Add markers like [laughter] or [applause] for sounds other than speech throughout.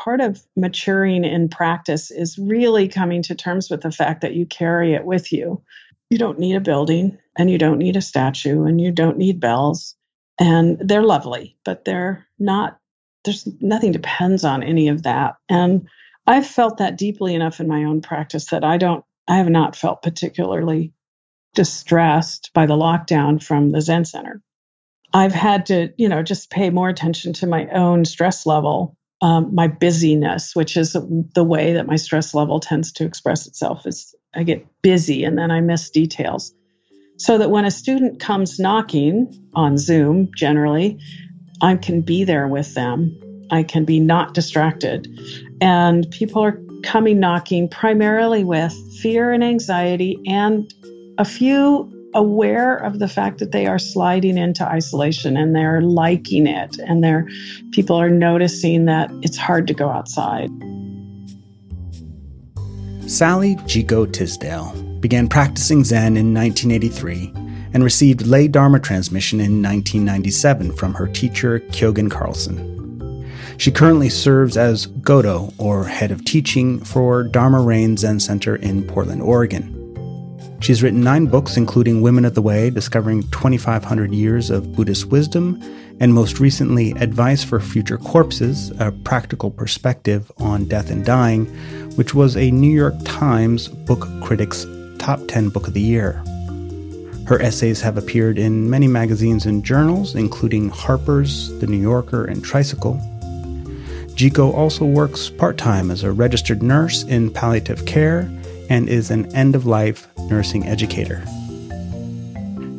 part of maturing in practice is really coming to terms with the fact that you carry it with you. You don't need a building and you don't need a statue and you don't need bells. And they're lovely, but they're not, there's nothing depends on any of that. And I've felt that deeply enough in my own practice that I don't, I have not felt particularly distressed by the lockdown from the Zen Center. I've had to, you know, just pay more attention to my own stress level, um, my busyness, which is the way that my stress level tends to express itself. Is I get busy and then I miss details. So that when a student comes knocking on Zoom, generally, I can be there with them. I can be not distracted. And people are coming knocking primarily with fear and anxiety and a few aware of the fact that they are sliding into isolation and they're liking it and they're people are noticing that it's hard to go outside. Sallie Jiko Tisdale began practicing Zen in 1983 and received lay Dharma transmission in 1997 from her teacher Kyogen Carlson. She currently serves as Godo, or head of teaching, for Dharma Rain Zen Center in Portland, Oregon. She's written nine books, including Women of the Way, Discovering 2,500 Years of Buddhist Wisdom, and most recently, Advice for Future Corpses, a practical perspective on death and dying, which was a New York Times Book Critics Top 10 Book of the Year. Her essays have appeared in many magazines and journals, including Harper's, The New Yorker, and Tricycle. Jiko also works part time as a registered nurse in palliative care and is an end of life nursing educator.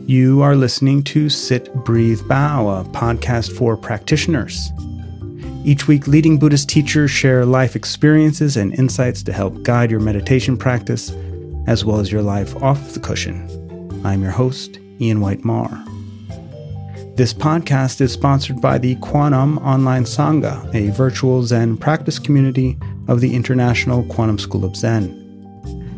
You are listening to Sit, Breathe, Bow, a podcast for practitioners. Each week, leading Buddhist teachers share life experiences and insights to help guide your meditation practice, as well as your life off the cushion. I'm your host, Ian White Marr. This podcast is sponsored by the Quantum Online Sangha, a virtual Zen practice community of the International Quantum School of Zen.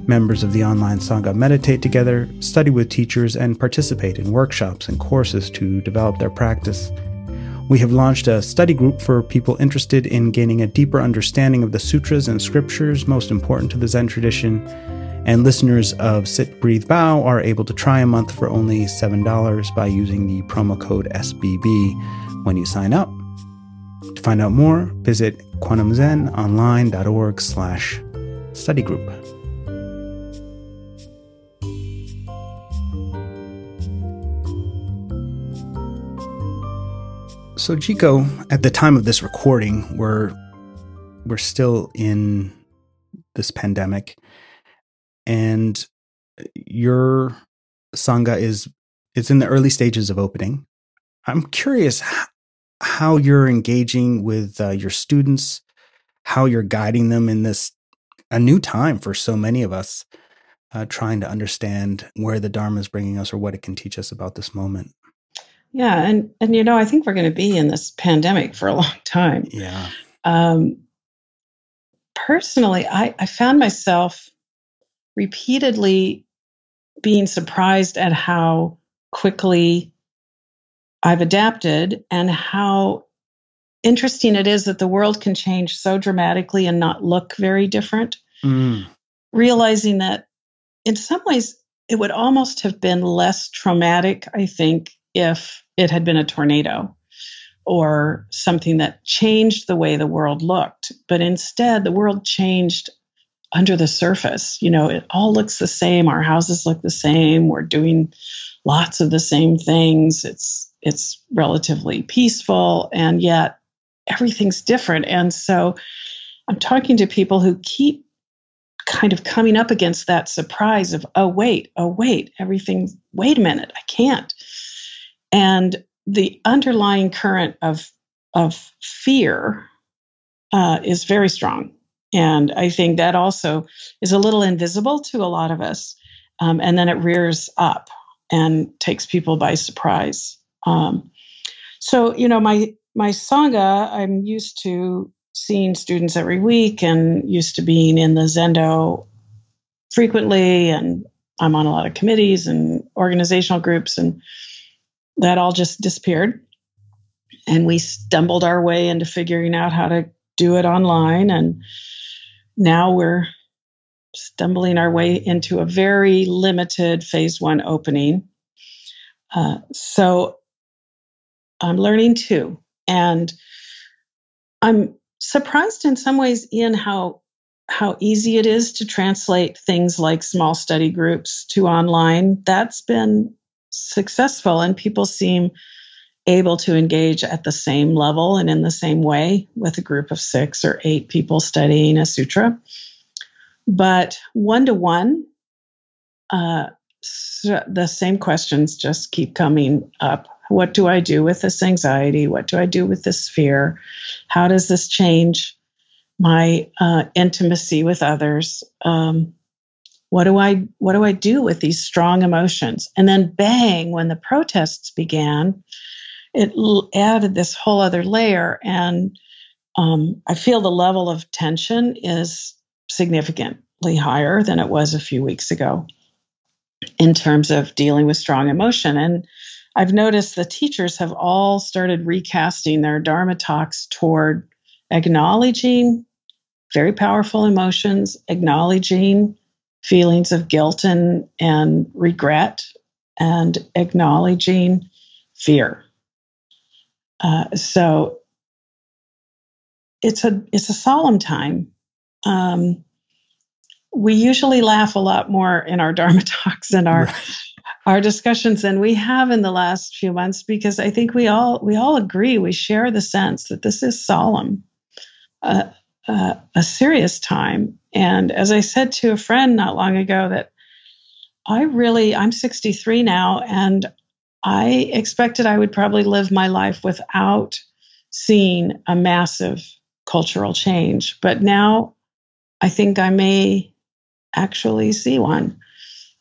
Members of the online Sangha meditate together, study with teachers, and participate in workshops and courses to develop their practice. We have launched a study group for people interested in gaining a deeper understanding of the sutras and scriptures most important to the Zen tradition. And listeners of Sit, Breathe, Bow are able to try a month for only $7 by using the promo code SBB when you sign up. To find out more, visit kwanumzenonline.org slash study group. So Jiko, at the time of this recording, we're we're still in this pandemic, and your sangha is it's in the early stages of opening. I'm curious how you're engaging with uh, your students, how you're guiding them in this a new time for so many of us, uh, trying to understand where the Dharma is bringing us or what it can teach us about this moment. Yeah, and and you know, I think we're going to be in this pandemic for a [laughs] long time. Yeah. Um, personally, I, I found myself repeatedly being surprised at how quickly I've adapted and how interesting it is that the world can change so dramatically and not look very different. Mm. Realizing that in some ways it would almost have been less traumatic, I think, if it had been a tornado or something that changed the way the world looked. But instead, the world changed under the surface. You know, it all looks the same. Our houses look the same. We're doing lots of the same things. It's it's relatively peaceful and yet everything's different. And so I'm talking to people who keep kind of coming up against that surprise of, oh wait, oh wait, everything, wait a minute, I can't. And the underlying current of of fear uh, is very strong, and I think that also is a little invisible to a lot of us, um, and then it rears up and takes people by surprise. Um, so you know, my my sangha, I'm used to seeing students every week and used to being in the Zendo frequently, and I'm on a lot of committees and organizational groups and that all just disappeared. And we stumbled our way into figuring out how to do it online. And now we're stumbling our way into a very limited phase one opening. Uh, so I'm learning too. And I'm surprised in some ways in how how easy it is to translate things like small study groups to online. That's been successful and people seem able to engage at the same level and in the same way with a group of 6 or 8 people studying a sutra. But one to one, the same questions just keep coming up. What do I do with this anxiety? What do I do with this fear? How does this change my uh, intimacy with others? Um, what do I what do I do with these strong emotions? And then bang, when the protests began, it added this whole other layer, and um, I feel the level of tension is significantly higher than it was a few weeks ago in terms of dealing with strong emotion. And I've noticed the teachers have all started recasting their Dharma talks toward acknowledging very powerful emotions, acknowledging feelings of guilt and, and regret, and acknowledging fear. Uh, so it's a it's a solemn time um, we usually laugh a lot more in our [laughs] Dharma talks and our right. our discussions than we have in the last few months because I think we all we all agree we share the sense that this is solemn, uh, uh, a serious time. And as I said to a friend not long ago, that I really I'm 63 now, and I expected I would probably live my life without seeing a massive cultural change, but now I think I may actually see one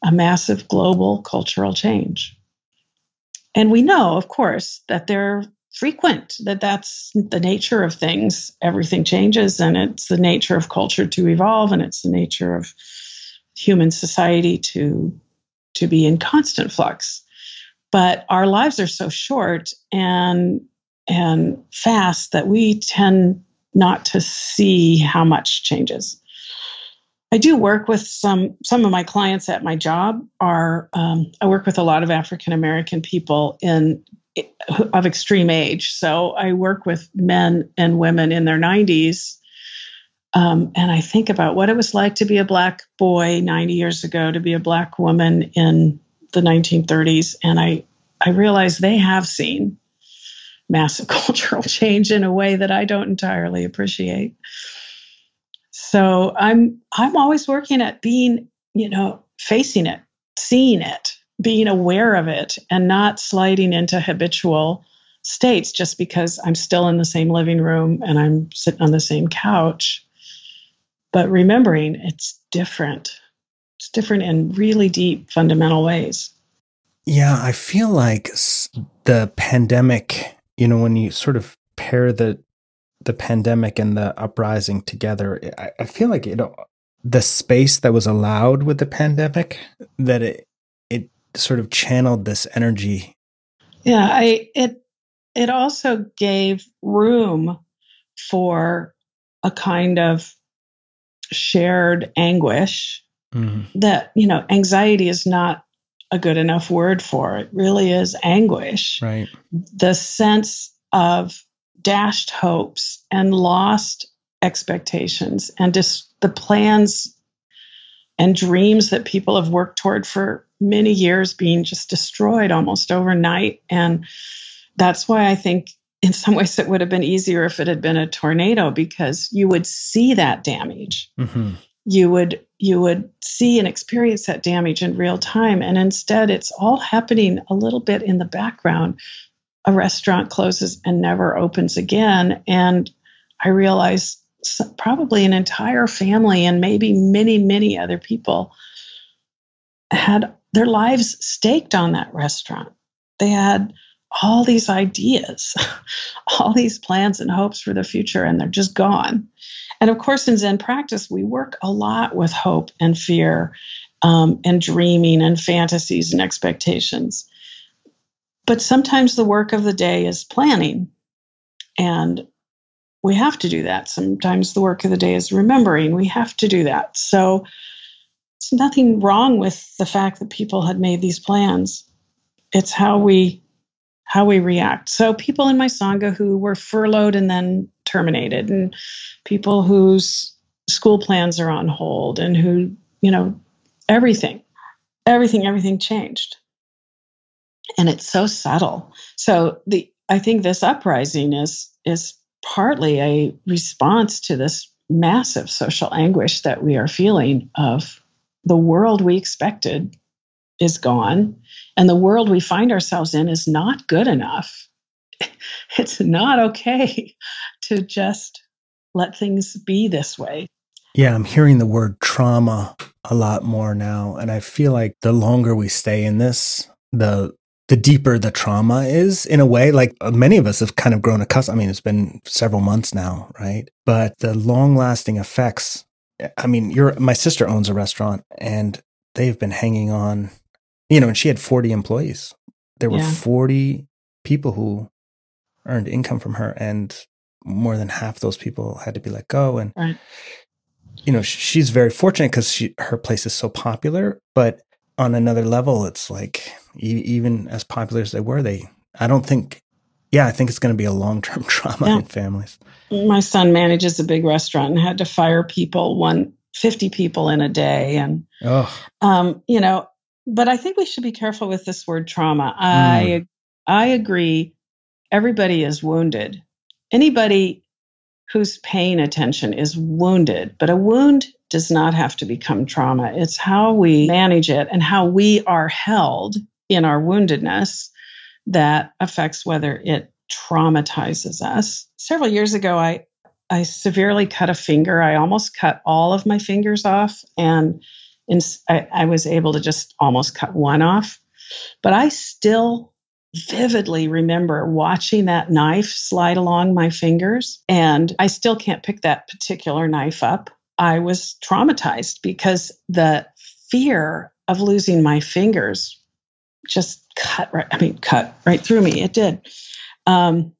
a massive global cultural change. And we know, of course, that they're frequent, that that's the nature of things. Everything changes, and it's the nature of culture to evolve, and it's the nature of human society to, to be in constant flux. But our lives are so short and and fast that we tend not to see how much changes. I do work with some some of my clients at my job are um, I work with a lot of African American people in of extreme age. So I work with men and women in their 90s, um, and I think about what it was like to be a black boy 90 years ago, to be a black woman in the 1930s, and I I realize they have seen massive [laughs] cultural change in a way that I don't entirely appreciate. So I'm I'm always working at being, you know, facing it, seeing it, being aware of it and not sliding into habitual states just because I'm still in the same living room and I'm sitting on the same couch. But remembering it's different. It's different in really deep fundamental ways. Yeah, I feel like the pandemic, you know, when you sort of pair the the pandemic and the uprising together, I, I feel like you know the space that was allowed with the pandemic that it it sort of channeled this energy. Yeah, I it it also gave room for a kind of shared anguish mm-hmm. that you know anxiety is not a good enough word for it really is anguish right the sense of dashed hopes and lost expectations and just the plans and dreams that people have worked toward for many years being just destroyed almost overnight. And that's why I think in some ways it would have been easier if it had been a tornado because you would see that damage. Mm-hmm. You would you would see and experience that damage in real time and instead it's all happening a little bit in the background a restaurant closes and never opens again. And I realized probably an entire family and maybe many, many other people had their lives staked on that restaurant. They had all these ideas, [laughs] all these plans and hopes for the future, and they're just gone. And of course, in Zen practice, we work a lot with hope and fear um, and dreaming and fantasies and expectations. But sometimes the work of the day is planning and we have to do that. Sometimes the work of the day is remembering. We have to do that. So it's nothing wrong with the fact that people had made these plans. It's how we how we react. So people in my sangha who were furloughed and then terminated, and people whose school plans are on hold, and who you know everything, everything, everything changed, and it's so subtle. So the I think this uprising is is partly a response to this massive social anguish that we are feeling of the world we expected is gone and the world we find ourselves in is not good enough. [laughs] It's not okay [laughs] to just let things be this way. Yeah, I'm hearing the word trauma a lot more now. And I feel like the longer we stay in this, the the deeper the trauma is in a way like uh, many of us have kind of grown accustomed i mean it's been several months now right but the long lasting effects i mean you're my sister owns a restaurant and they've been hanging on you know and she had 40 employees there were yeah. 40 people who earned income from her and more than half those people had to be let go and right. you know she's very fortunate because she her place is so popular but on another level it's like even as popular as they were, they I don't think yeah, I think it's going to be a long term [laughs] trauma yeah. in families. My son manages a big restaurant and had to fire people, one 50 people in a day. And, oh. um, you know, but I think we should be careful with this word trauma. Mm. I, I agree. Everybody is wounded. Anybody who's paying attention is wounded, but a wound does not have to become trauma. It's how we manage it and how we are held in our woundedness that affects whether it traumatizes us. Several years ago, I I severely cut a finger. I almost cut all of my fingers off, and in, I, I was able to just almost cut one off. But I still vividly remember watching that knife slide along my fingers, and I still can't pick that particular knife up. I was traumatized because the fear of losing my fingers just cut right, I mean, cut right through me. It did. Um,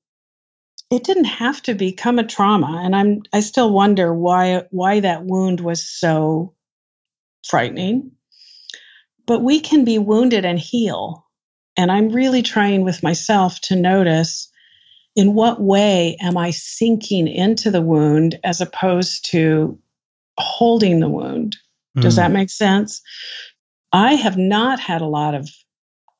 it didn't have to become a trauma. And I'm, I still wonder why, why that wound was so frightening. But we can be wounded and heal. And I'm really trying with myself to notice in what way am I sinking into the wound as opposed to holding the wound? Does mm. that make sense? I have not had a lot of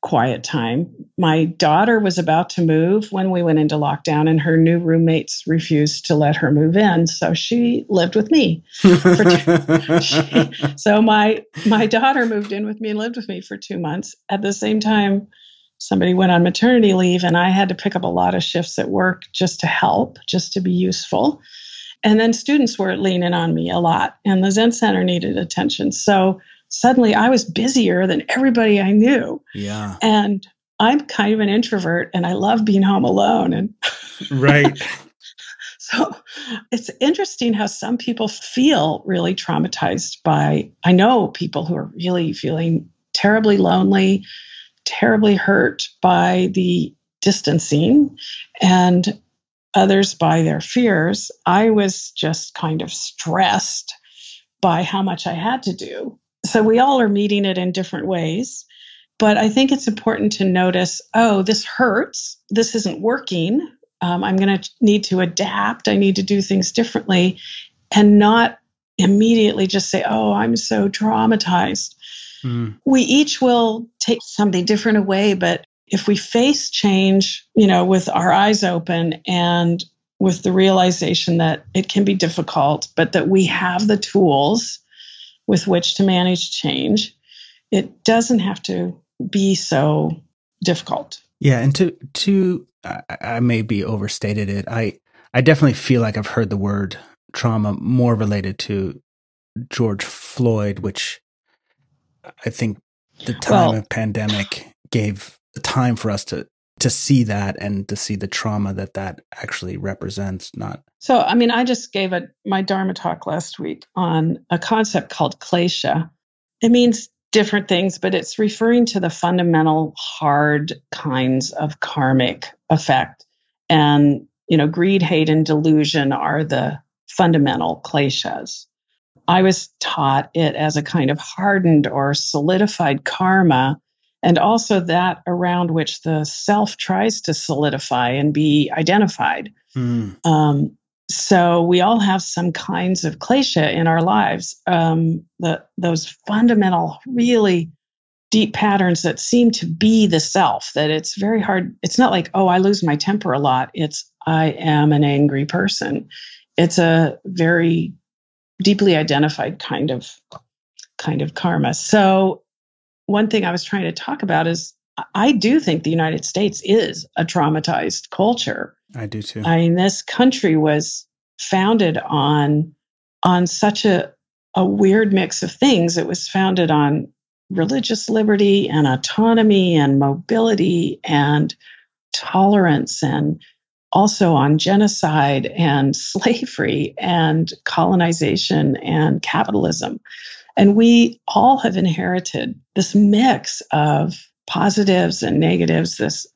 quiet time. My daughter was about to move when we went into lockdown, and her new roommates refused to let her move in, so she lived with me. [laughs] Two, she, [laughs] so my my daughter moved in with me and lived with me for two months. At the same time, somebody went on maternity leave, and I had to pick up a lot of shifts at work just to help, just to be useful. And then students were leaning on me a lot, and the Zen Center needed attention. So suddenly I was busier than everybody I knew. Yeah. And I'm kind of an introvert and I love being home alone and Right. [laughs] so it's interesting how some people feel really traumatized by I know people who are really feeling terribly lonely, terribly hurt by the distancing and others by their fears. I was just kind of stressed by how much I had to do so we all are meeting it in different ways. But I think it's important to notice oh, this hurts. This isn't working. Um, I'm going to need to adapt. I need to do things differently and not immediately just say, oh, I'm so traumatized. Mm. We each will take something different away, but if we face change, you know, with our eyes open and with the realization that it can be difficult, but that we have the tools with which to manage change. It doesn't have to be so difficult. Yeah, and to to I, I may be overstated it. I I definitely feel like I've heard the word trauma more related to George Floyd, which I think the time well, of pandemic gave the time for us to to see that and to see the trauma that that actually represents not so i mean i just gave a my dharma talk last week on a concept called klesha it means different things but it's referring to the fundamental hard kinds of karmic effect and you know, greed, hate, and delusion are the fundamental kleshas. I was taught it as a kind of hardened or solidified karma, and also that around which the self tries to solidify and be identified. Mm. Um, so we all have some kinds of klesha in our lives. Um, the, those fundamental, really deep patterns that seem to be the self. That it's very hard. It's not like oh, I lose my temper a lot. It's I am an angry person. It's a very deeply identified kind of kind of karma. So one thing I was trying to talk about is I do think the United States is a traumatized culture. I do too. I mean, this country was founded on on such a a weird mix of things. It was founded on religious liberty and autonomy and mobility and tolerance and also on genocide and [laughs] slavery and colonization and capitalism. And we all have inherited this mix of positives and negatives, this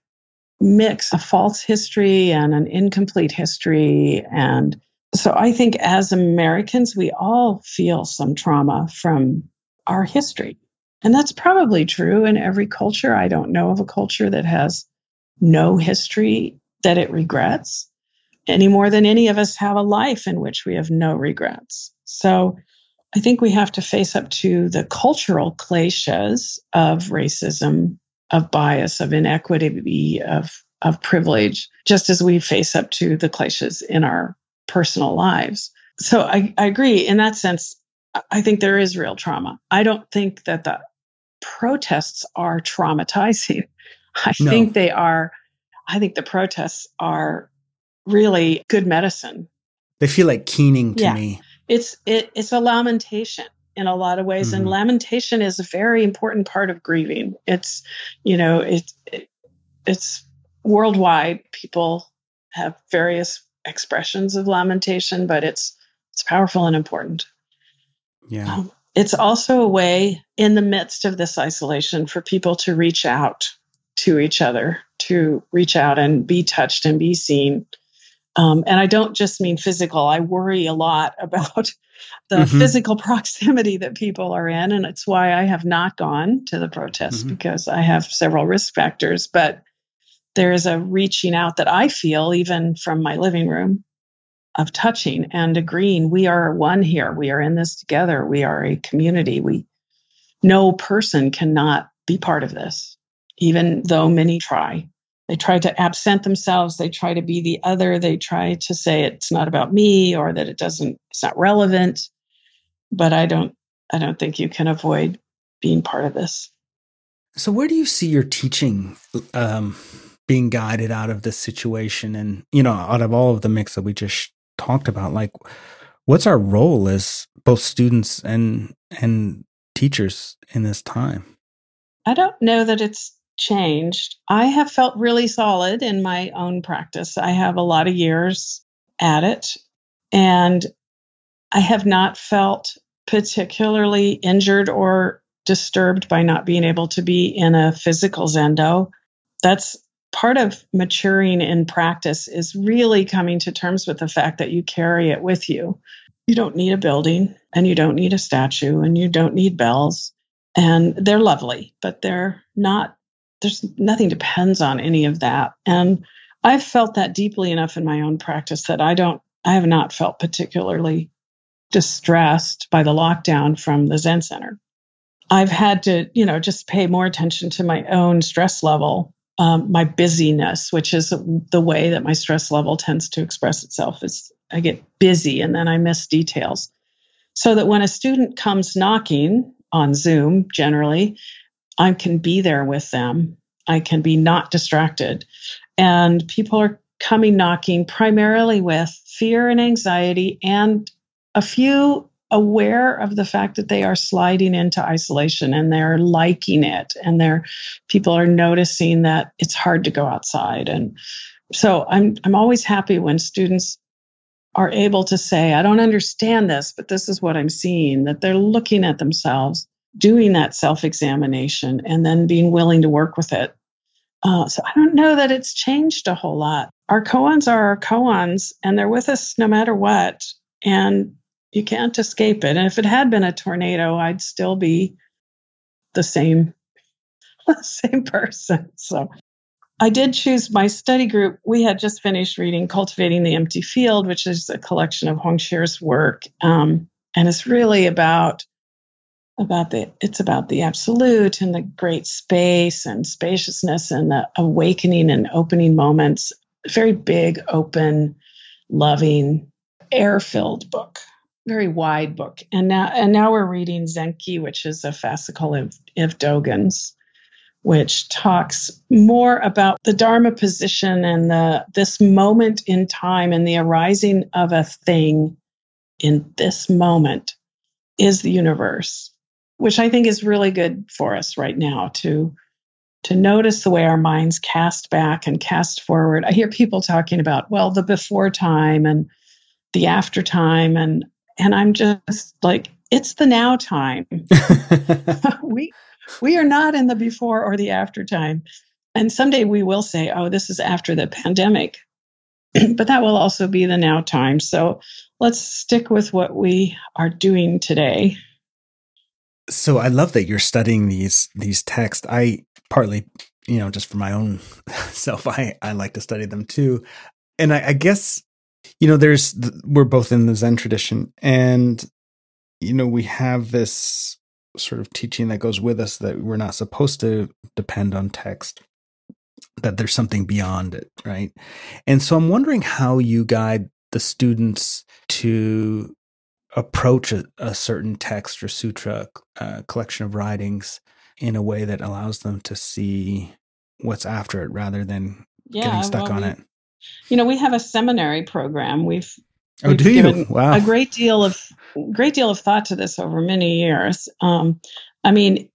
mix of false history and an incomplete history. And so I think as Americans, we all feel some trauma from our history. And that's probably true in every culture. I don't know of a culture that has no history that it regrets any more than any of us have a life in which we have no regrets. So I think we have to face up to the cultural kleshas of racism, of bias, of inequity, of, of privilege, just as we face up to the kleshas in our personal lives. So I, I agree in that sense. I think there is real trauma. I don't think that the protests are traumatizing. [laughs] I no. think they are I think the protests are really good medicine. They feel like keening to yeah. me. It's it, it's a lamentation in a lot of ways, mm-hmm. and lamentation is a very important part of grieving. It's you know it, it it's worldwide. People have various expressions of lamentation, but it's it's powerful and important. Yeah. Um, it's also a way in the midst of this isolation for people to reach out to each other, to reach out and be touched and be seen. Um, and I don't just mean physical. I worry a lot [laughs] about the mm-hmm. physical proximity that people are in. And it's why I have not gone to the protests mm-hmm. because I have several risk factors. But there is a reaching out that I feel even from my living room of touching and agreeing we are one here. We are in this together. We are a community. We no person cannot be part of this even though many try. They try to absent themselves. They try to be the other. They try to say it's not about me or that it doesn't, it's not relevant. But I don't, I don't think you can avoid being part of this. So, where do you see your teaching um, being guided out of this situation? And, you know, out of all of the mix that we just talked about, like, what's our role as both students and, and teachers in this time? I don't know that it's changed. I have felt really solid in my own practice. I have a lot of years at it, and I have not felt particularly injured or disturbed by not being able to be in a physical zendo. That's part of maturing in practice is really coming to terms with the fact that you carry it with you. You don't need a building and you don't need a statue and you don't need bells. And they're lovely, but they're not there's nothing depends on any of that. And I've felt that deeply enough in my own practice that I don't, I have not felt particularly distressed by the lockdown from the Zen Center. I've had to, you know, just pay more attention to my own stress level, um, my busyness, which is the way that my stress level tends to express itself. Is I get busy and then I miss details. So that when a student comes knocking on Zoom, generally, I can be there with them. I can be not distracted. And people are coming knocking primarily with fear and anxiety and a few aware of the fact that they are sliding into isolation and they're liking it and they're people are noticing that it's hard to go outside and so i'm i'm always happy when students are able to say i don't understand this but this is what i'm seeing that they're looking at themselves doing that self examination and then being willing to work with it. Uh, so I don't know that it's changed a whole lot. Our koans are our koans, and they're with us no matter what. And you can't escape it. And if it had been a tornado, I'd still be the same, [laughs] same person. So I did choose my study group. We had just finished reading Cultivating the Empty Field, which is a collection of Hongzhi's work. Um, and it's really about about the it's about the absolute and the great space and spaciousness and the awakening and opening moments. Very big open loving air filled book. Very wide book. And now and now we're reading zenki which is a fascicle of, of dogen's which talks more about the dharma position and the this moment in time and the arising of a thing in this moment is the universe which I think is really good for us right now to to notice the way our minds cast back and cast forward. I hear people talking about, well, the before time and the after time and and I'm just like it's the now time. [laughs] [laughs] we we are not in the before or the after time. And someday we will say, oh, this is after the pandemic. [clears throat] but that will also be the now time. So let's stick with what we are doing today so I love that you're studying these these texts. I partly, you know, just for my own [laughs] self, I I like to study them too. And I, I guess, you know, there's we're both in the Zen tradition, and you know, we have this sort of teaching that goes with us that we're not supposed to depend on text that there's something beyond it right and so i'm wondering how you guide the students to approach a, a certain text or sutra uh, collection of writings in a way that allows them to see what's after it rather than yeah, getting stuck well, on we, it. You know, we have a seminary program. We've oh, we've do you? Wow, a great deal of great deal of thought to this over many years. Um, I mean,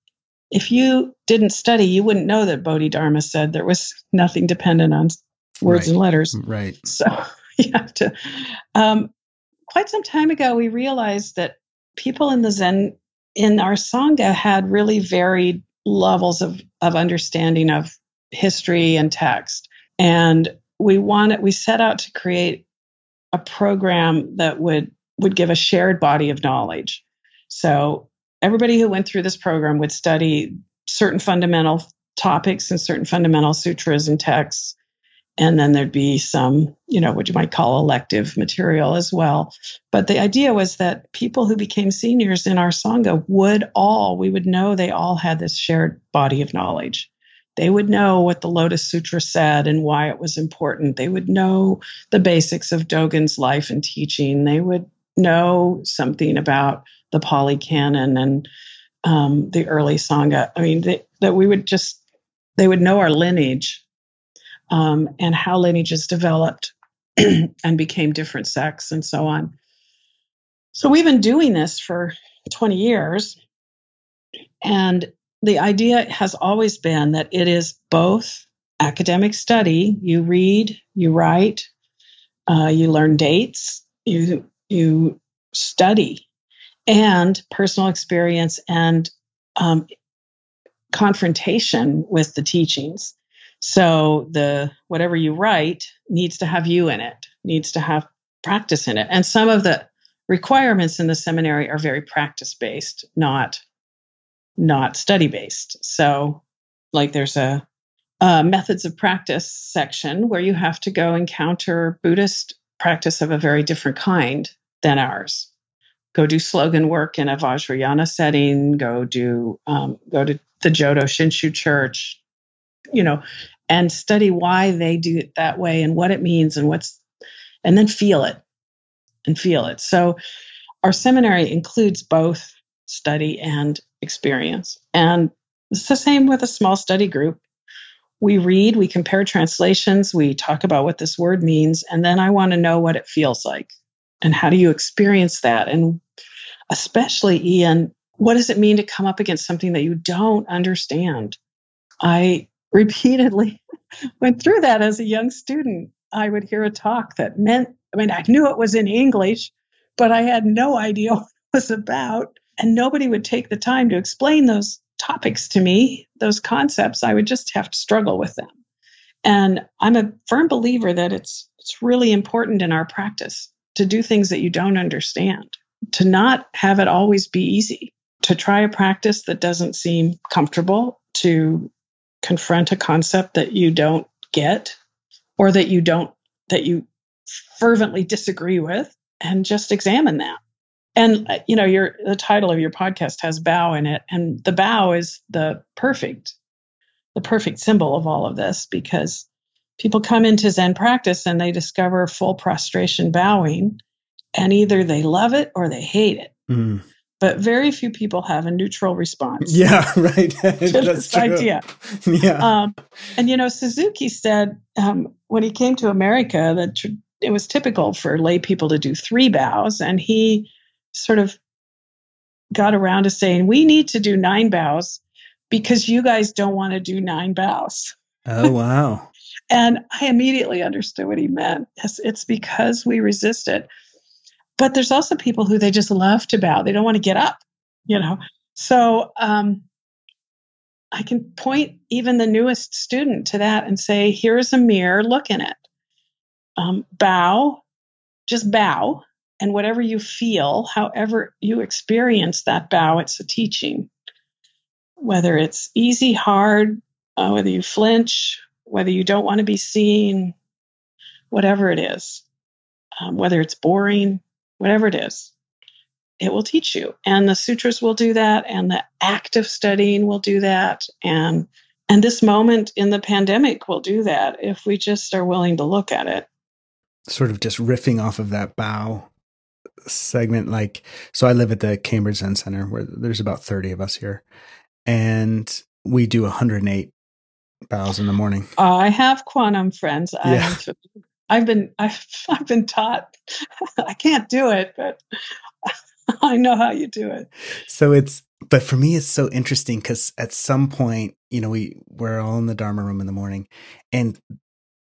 if you didn't study, you wouldn't know that Bodhidharma said there was nothing dependent on words right. and letters. Right. So [laughs] you have to. Um, quite some time ago, we realized that people in the Zen, in our Sangha, had really varied levels of, of understanding of history and text. And we wanted, we set out to create a program that would, would give a shared body of knowledge. So everybody who went through this program would study certain fundamental topics and certain fundamental sutras and texts and then there'd be some, you know, what you might call elective material as well. But the idea was that people who became seniors in our Sangha would all, we would know they all had this shared body of knowledge. They would know what the Lotus Sutra said and why it was important. They would know the basics of Dogen's life and teaching. They would know something about the Pali Canon and um, the early Sangha. I mean, they, that we would just, they would know our lineage um, and how lineages developed [clears throat] and became different sects and so on. So we've been doing this for 20 years. And the idea has always been that it is both academic study, you read, you write, uh, you learn dates, you, you study, and personal experience and um, confrontation with the teachings. So the whatever you write needs to have you in it, needs to have practice in it. And some of the requirements in the seminary are very practice based, not not study based. So like there's a, a methods of practice section where you have to go encounter Buddhist practice of a very different kind than ours. Go do slogan work in a Vajrayana setting. Go do um, go to the Jodo Shinshu Church you know, and study why they do it that way and what it means and what's, and then feel it and feel it. So our seminary includes both study and experience. And it's the same with a small study group. We read, we compare translations, we talk about what this word means, and then I want to know what it feels like and how do you experience that? And especially, Ian, what does it mean to come up against something that you don't understand? I repeatedly [laughs] went through that as a young student. I would hear a talk that meant, I mean, I knew it was in English, but I had no idea [laughs] what it was about. And nobody would take the time to explain those topics to me, those concepts. I would just have to struggle with them. And I'm a firm believer that it's it's really important in our practice to do things that you don't understand, to not have it always be easy, to try a practice that doesn't seem comfortable, to confront a concept that you don't get or that you don't that you fervently disagree with and just examine that and uh, you know your the title of your podcast has bow in it and the bow is the perfect the perfect symbol of all of this because people come into zen practice and they discover full prostration bowing and either they love it or they hate it mm. But very few people have a neutral response [laughs] yeah right [laughs] to this true. idea [laughs] yeah um, and you know suzuki said um, when he came to america that tr- it was typical for lay people to do three bows and he sort of got around to saying, we need to do nine bows because you guys don't want to do nine bows. Oh, wow. and I immediately understood what he meant. It's, it's because we resist it. But there's also people who they just love to bow. They don't want to get up, you know. So um, I can point even the newest student to that and say, here's a mirror, look in it. Um, bow, just bow and whatever you feel, however you experience that bow, it's a teaching. Whether it's easy, hard, uh, whether you flinch, whether you don't want to be seen, whatever it is, um, whether it's boring, whatever it is, it will teach you. And the sutras will do that, and the act of studying will do that, and and this moment in the pandemic will do that if we just are willing to look at it. Sort of just riffing off of that bow segment like so i live at the cambridge zen center where there's about 30 of us here and we do 108 bows in the morning i have quantum friends yeah. I've, I've been [laughs] I've, I've been taught. I can't do it but [laughs] i know how you do it. So it's but for me it's so interesting because at some point you know we we're all in the dharma room in the morning and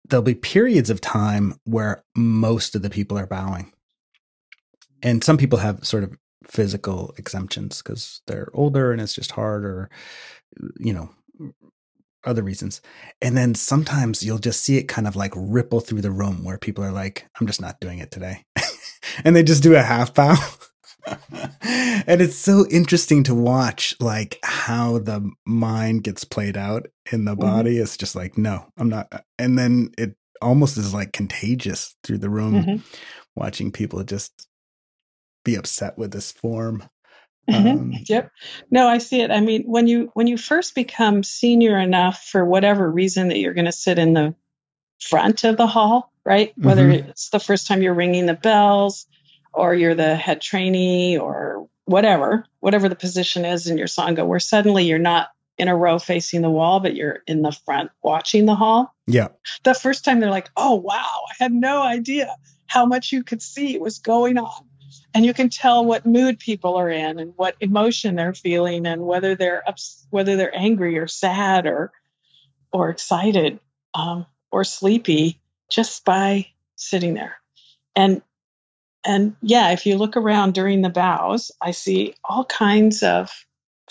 there'll be periods of time where most of the people are bowing. And some people have sort of physical exemptions because they're older and it's just hard or you know other reasons and then sometimes you'll just see it kind of like ripple through the room where people are like i'm just not doing it today [laughs] and they just do a half bow [laughs] and it's so interesting to watch like how the mind gets played out in the mm-hmm. body mm-hmm. it's just like no i'm not and then it almost is like contagious through the room mm-hmm. watching people just be upset with this form. Mm-hmm. Um, yep. No, I see it. I mean, when you when you first become senior enough for whatever reason that you're going to sit in the front of the hall, right? Whether mm-hmm. it's the first time you're ringing the bells or you're the head trainee or whatever, whatever the position is in your sangha, where suddenly you're not in a row facing the wall, but you're in the front watching the hall. Yeah. The first time they're like, "Oh wow, I had no idea how much you could see was going on." And you can tell what mood people are in and what emotion they're feeling and whether they're ups- whether they're angry or sad or or excited um, or sleepy just by sitting there and and yeah if you look around during the bows i see all kinds of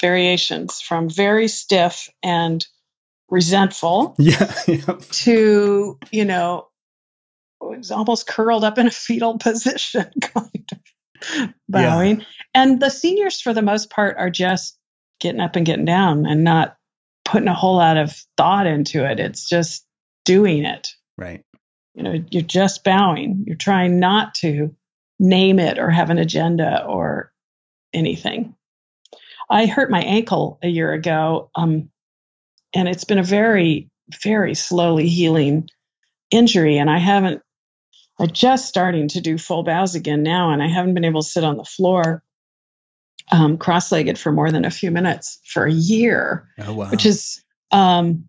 variations from very stiff and resentful [laughs] yeah, yeah. to you know almost curled up in a fetal [laughs] position kind of [laughs] bowing. Yeah. And the seniors, for the most part, are just getting up and getting down and not putting a whole lot of thought into it. It's just doing it. Right. You know, you're just bowing. You're trying not to name it or have an agenda or anything. I hurt my ankle a year ago, um, and it's been a very, very slowly healing injury, and I haven't I'm just starting to do full bows again now, and I haven't been able to sit on the floor um, cross-legged for more than a few minutes for a year, oh, wow. which is, um,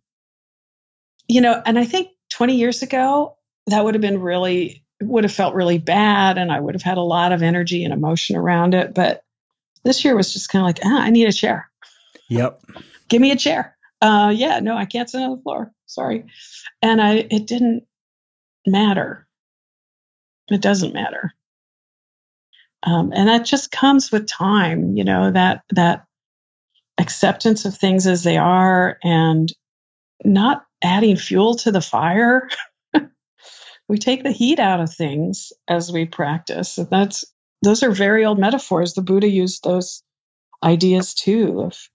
you know, and I think 20 years ago that would have been really would have felt really bad, and I would have had a lot of energy and emotion around it. But this year was just kind of like, ah, I need a chair. Yep. Give me a chair. Uh, yeah, no, I can't sit on the floor. Sorry, and I it didn't matter it doesn't matter. Um, and that just comes with time, you know, that that acceptance of things as they are and not adding fuel to the fire. [laughs] we take the heat out of things as we practice. And that's those are very old metaphors. The Buddha used those ideas too of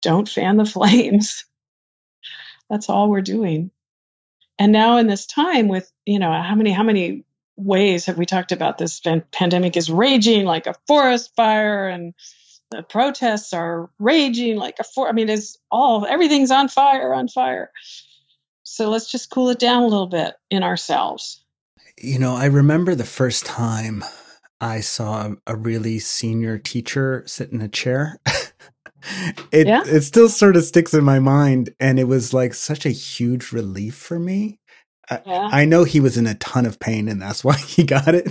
don't fan the [laughs] flames. That's all we're doing. And now in this time with, you know, how many how many ways have we talked about this pandemic is raging like a forest fire and the protests are raging like a for I mean it's all everything's on fire on fire. So let's just cool it down a little bit in ourselves. You know, I remember the first time I saw a really senior teacher sit in a chair. [laughs] it yeah. it still sort of sticks in my mind and it was like such a huge relief for me. Yeah. I, I know he was in a ton of pain and that's [laughs] why he got it.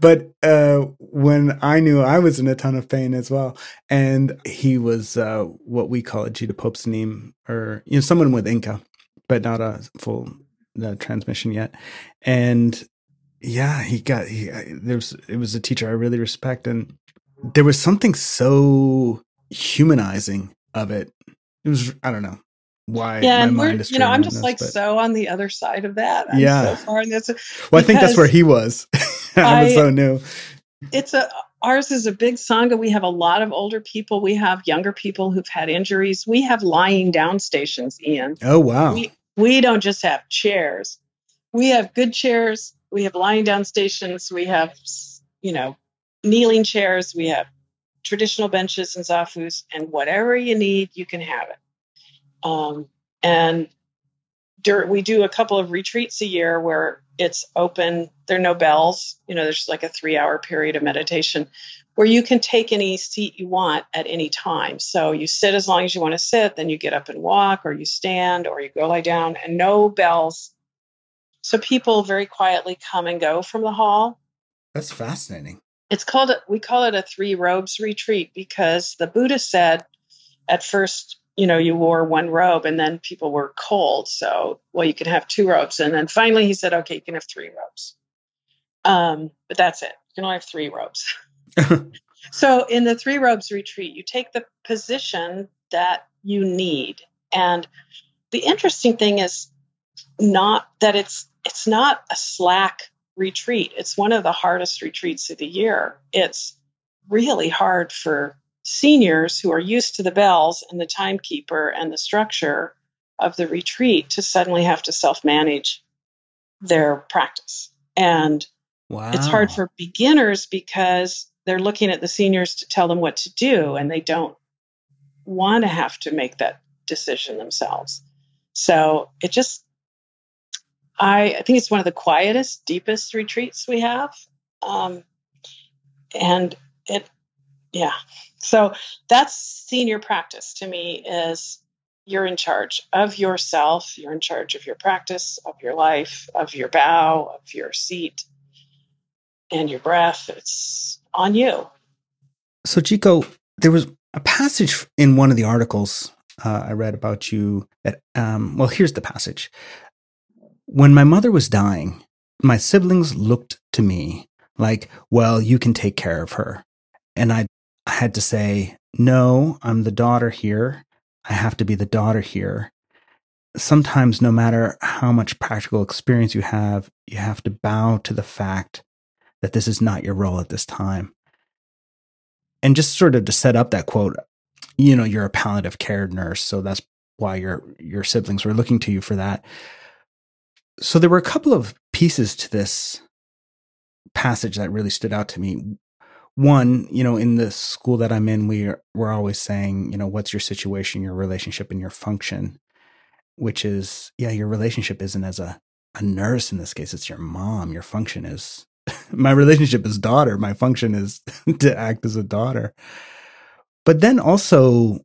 but uh, when I knew I was in a ton of pain as well, and he was uh, what we call a Jita or you know, someone with inka, but not a full uh, transmission yet. And yeah, he got he. There's it was a teacher I really respect, and there was something so humanizing of it. It was I don't know why yeah, and we're, you know, I'm just this, like but... so on the other side of that. I'm yeah. So far in this, well, I think that's where he was. [laughs] I was so new. It's a ours is a big sangha. We have a lot of older people. We have younger people who've had injuries. We have lying down stations, Ian. Oh wow. We we don't just have chairs. We have good chairs. We have lying down stations. We have you know kneeling chairs. We have traditional benches and zafus, and whatever you need, you can have it. Um, and dur- we do a couple of retreats a year where it's open. There are no bells. You know, there's like a three hour period of meditation where you can take any seat you want at any time. So you sit as long as you want to sit, then you get up and walk, or you stand, or you go lie down, and no bells. So people very quietly come and go from the hall. That's fascinating. It's called, we call it a three robes retreat because the Buddha said at first you know, you wore one robe and then people were cold. So, well, you can have two robes. And then finally he said, okay, you can have three robes. Um, but that's it. You can only have three robes. [laughs] [laughs] so, in the three robes retreat, you take the position that you need. And the interesting thing is not that it's it's not a slack retreat. It's one of the hardest retreats of the year. It's really hard for seniors who are used to the bells and the timekeeper and the structure of the retreat to suddenly have to self manage their practice. And wow. it's hard for beginners because they're looking at the seniors to tell them what to do and they don't want to have to make that decision themselves. So it just, I, I think it's one of the quietest, deepest retreats we have. Um, and it, yeah, so that's senior practice to me is you're in charge of yourself, you're in charge of your practice, of your life, of your bow, of your seat, and your breath. It's on you. So, Jiko, there was a passage in one of the articles uh, I read about you that, um, well, here's the passage. When my mother was dying, my siblings looked to me like, well, you can take care of her. And I I had to say, no, I'm the daughter here. I have to be the daughter here. Sometimes, no matter how much practical experience you have, you have to bow to the fact that this is not your role at this time. And just sort of to set up that quote, you know, you're a palliative care nurse, so that's why your your siblings were looking to you for that. So there were a couple of pieces to this passage that really stood out to me one, you know, in the school that I'm in, we are, we're always saying, you know, what's your situation, your relationship, and your function, which is, yeah, your relationship isn't as a, a nurse in this case, it's your mom. Your function is, [laughs] my relationship is daughter. My function is [laughs] to act as a daughter. But then also,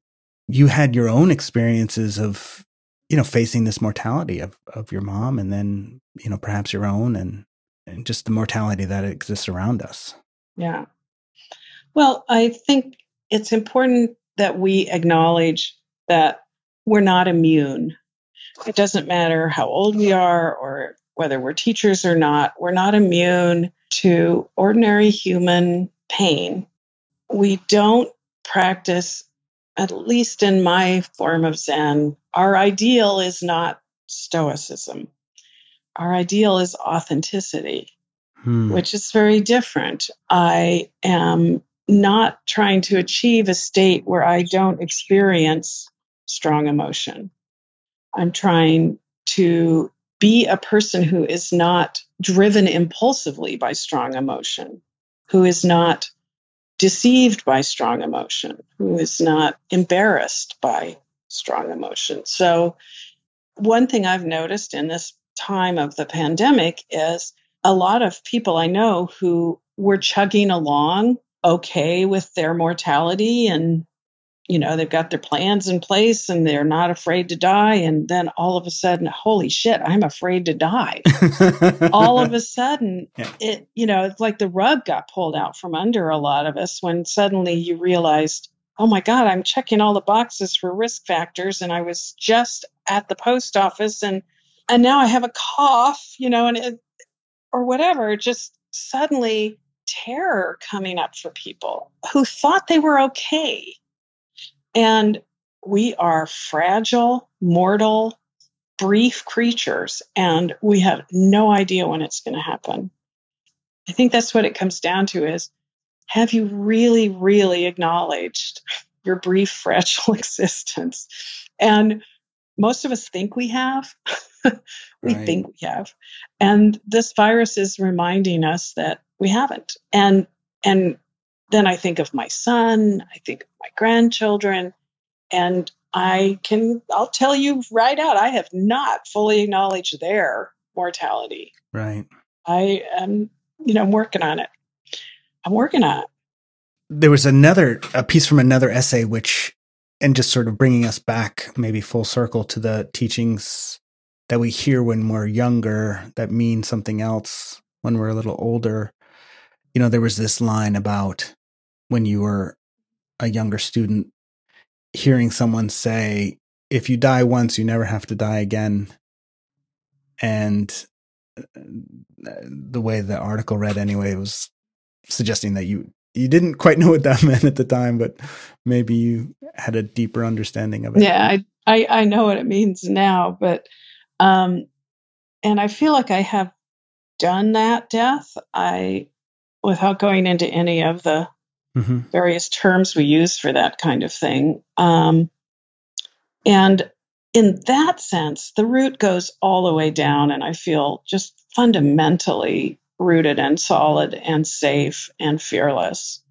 you had your own experiences of, you know, facing this mortality of, of your mom and then, you know, perhaps your own and, and just the mortality that exists around us. Yeah. Well, I think it's important that we acknowledge that we're not immune. It doesn't matter how old we are or whether we're teachers or not, we're not immune to ordinary human pain. We don't practice, at least in my form of Zen, our ideal is not stoicism. Our ideal is authenticity, Hmm. which is very different. I am not trying to achieve a state where I don't experience strong emotion. I'm trying to be a person who is not driven impulsively by strong emotion, who is not deceived by strong emotion, who is not embarrassed by strong emotion. So, one thing I've noticed in this time of the pandemic is a lot of people I know who were chugging along okay with their mortality and you know they've got their plans in place and they're not afraid to die and then all of a sudden holy shit i'm afraid to die all of a [laughs] sudden Yeah. it you know it's like the rug got pulled out from under a lot of us when suddenly you realized oh my god i'm checking all the boxes for risk factors and i was just at the post office and and now i have a cough you know and it, or whatever just suddenly terror coming up for people who thought they were okay and we are fragile mortal brief creatures and we have no idea when it's going to happen. I think that's what it comes down to is have you really, really acknowledged your brief, fragile [laughs] existence? And most of us think we have. [laughs] we Right. think we have. And this virus is reminding us that we haven't. And and then I think of my son, I think of my grandchildren, and I can I'll tell you right out, I have not fully acknowledged their mortality. right. I am, you know, I'm working on it. I'm working on it. There was another a piece from another essay which and just sort of bringing us back maybe full circle to the teachings that we hear when we're younger that mean something else when we're a little older. You know, there was this line about when you were a younger student hearing someone say if you die once you never have to die again and uh, the way the article read anyway was suggesting that you you didn't quite know what that [laughs] meant at the time but maybe you had a deeper understanding of it Yeah, I, I I know what it means now, but um and I feel like I have done that death. I without going into any of the hmm various terms we use for that kind of thing. Um, and in that sense, the root goes all the way down, and I feel just fundamentally rooted and solid and safe and fearless.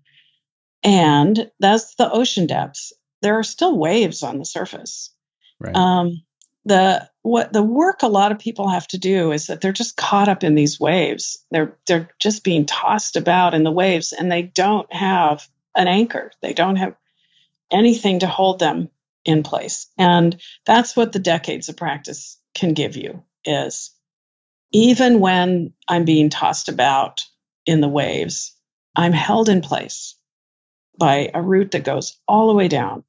And that's the ocean depths. There are still waves on the surface. right Um, the what the work a lot of people have to do is that they're just caught up in these waves. They're they're just being tossed about in the waves, and they don't have an anchor. They don't have anything to hold them in place. And that's what the decades of practice can give you is even when I'm being tossed about in the waves, I'm held in place by a root that goes all the way down.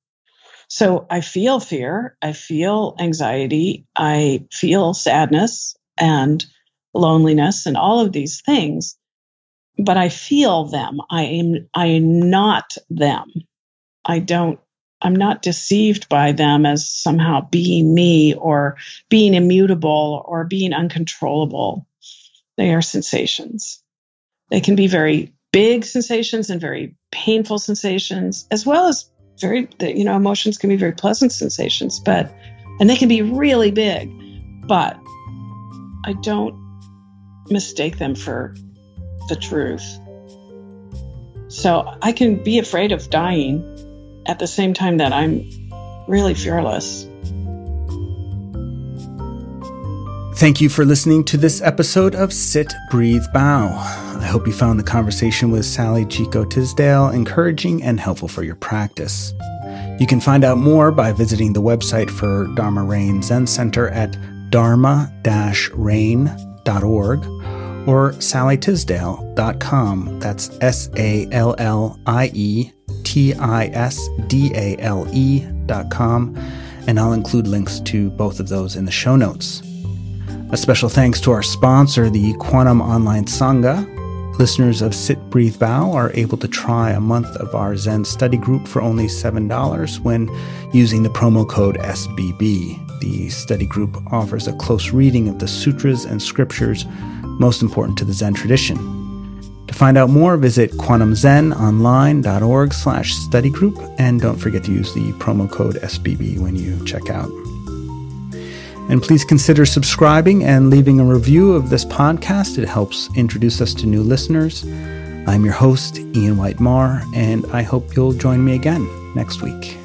So I feel fear, I feel anxiety, I feel sadness and loneliness and all of these things, but I feel them. I am I am not them. I don't I'm not deceived by them as somehow being me or being immutable or being uncontrollable. They are sensations. They can be very big sensations and very painful sensations, as well as very, you know, emotions can be very pleasant sensations, but, and they can be really big, but I don't mistake them for the truth. So I can be afraid of dying at the same time that I'm really fearless. Thank you for listening to this episode of Sit, Breathe, Bow. I hope you found the conversation with Sallie Jiko Tisdale encouraging and helpful for your practice. You can find out more by visiting the website for Dharma Rain Zen Center at dharma-rain.org or sallietisdale.com. That's S A L L I E T I S D A L E dot com. And I'll include links to both of those in the show notes. A special thanks to our sponsor, the Quantum Online Sangha. Listeners of Sit, Breathe, Bow are able to try a month of our Zen study group for only $7 when using the promo code SBB. The study group offers a close reading of the sutras and scriptures most important to the Zen tradition. To find out more, visit kwanumzenonline.org slash study group, and don't forget to use the promo code SBB when you check out. And please consider subscribing and leaving a review of this podcast. It helps introduce us to new listeners. I'm your host, Ian White Marr, and I hope you'll join me again next week.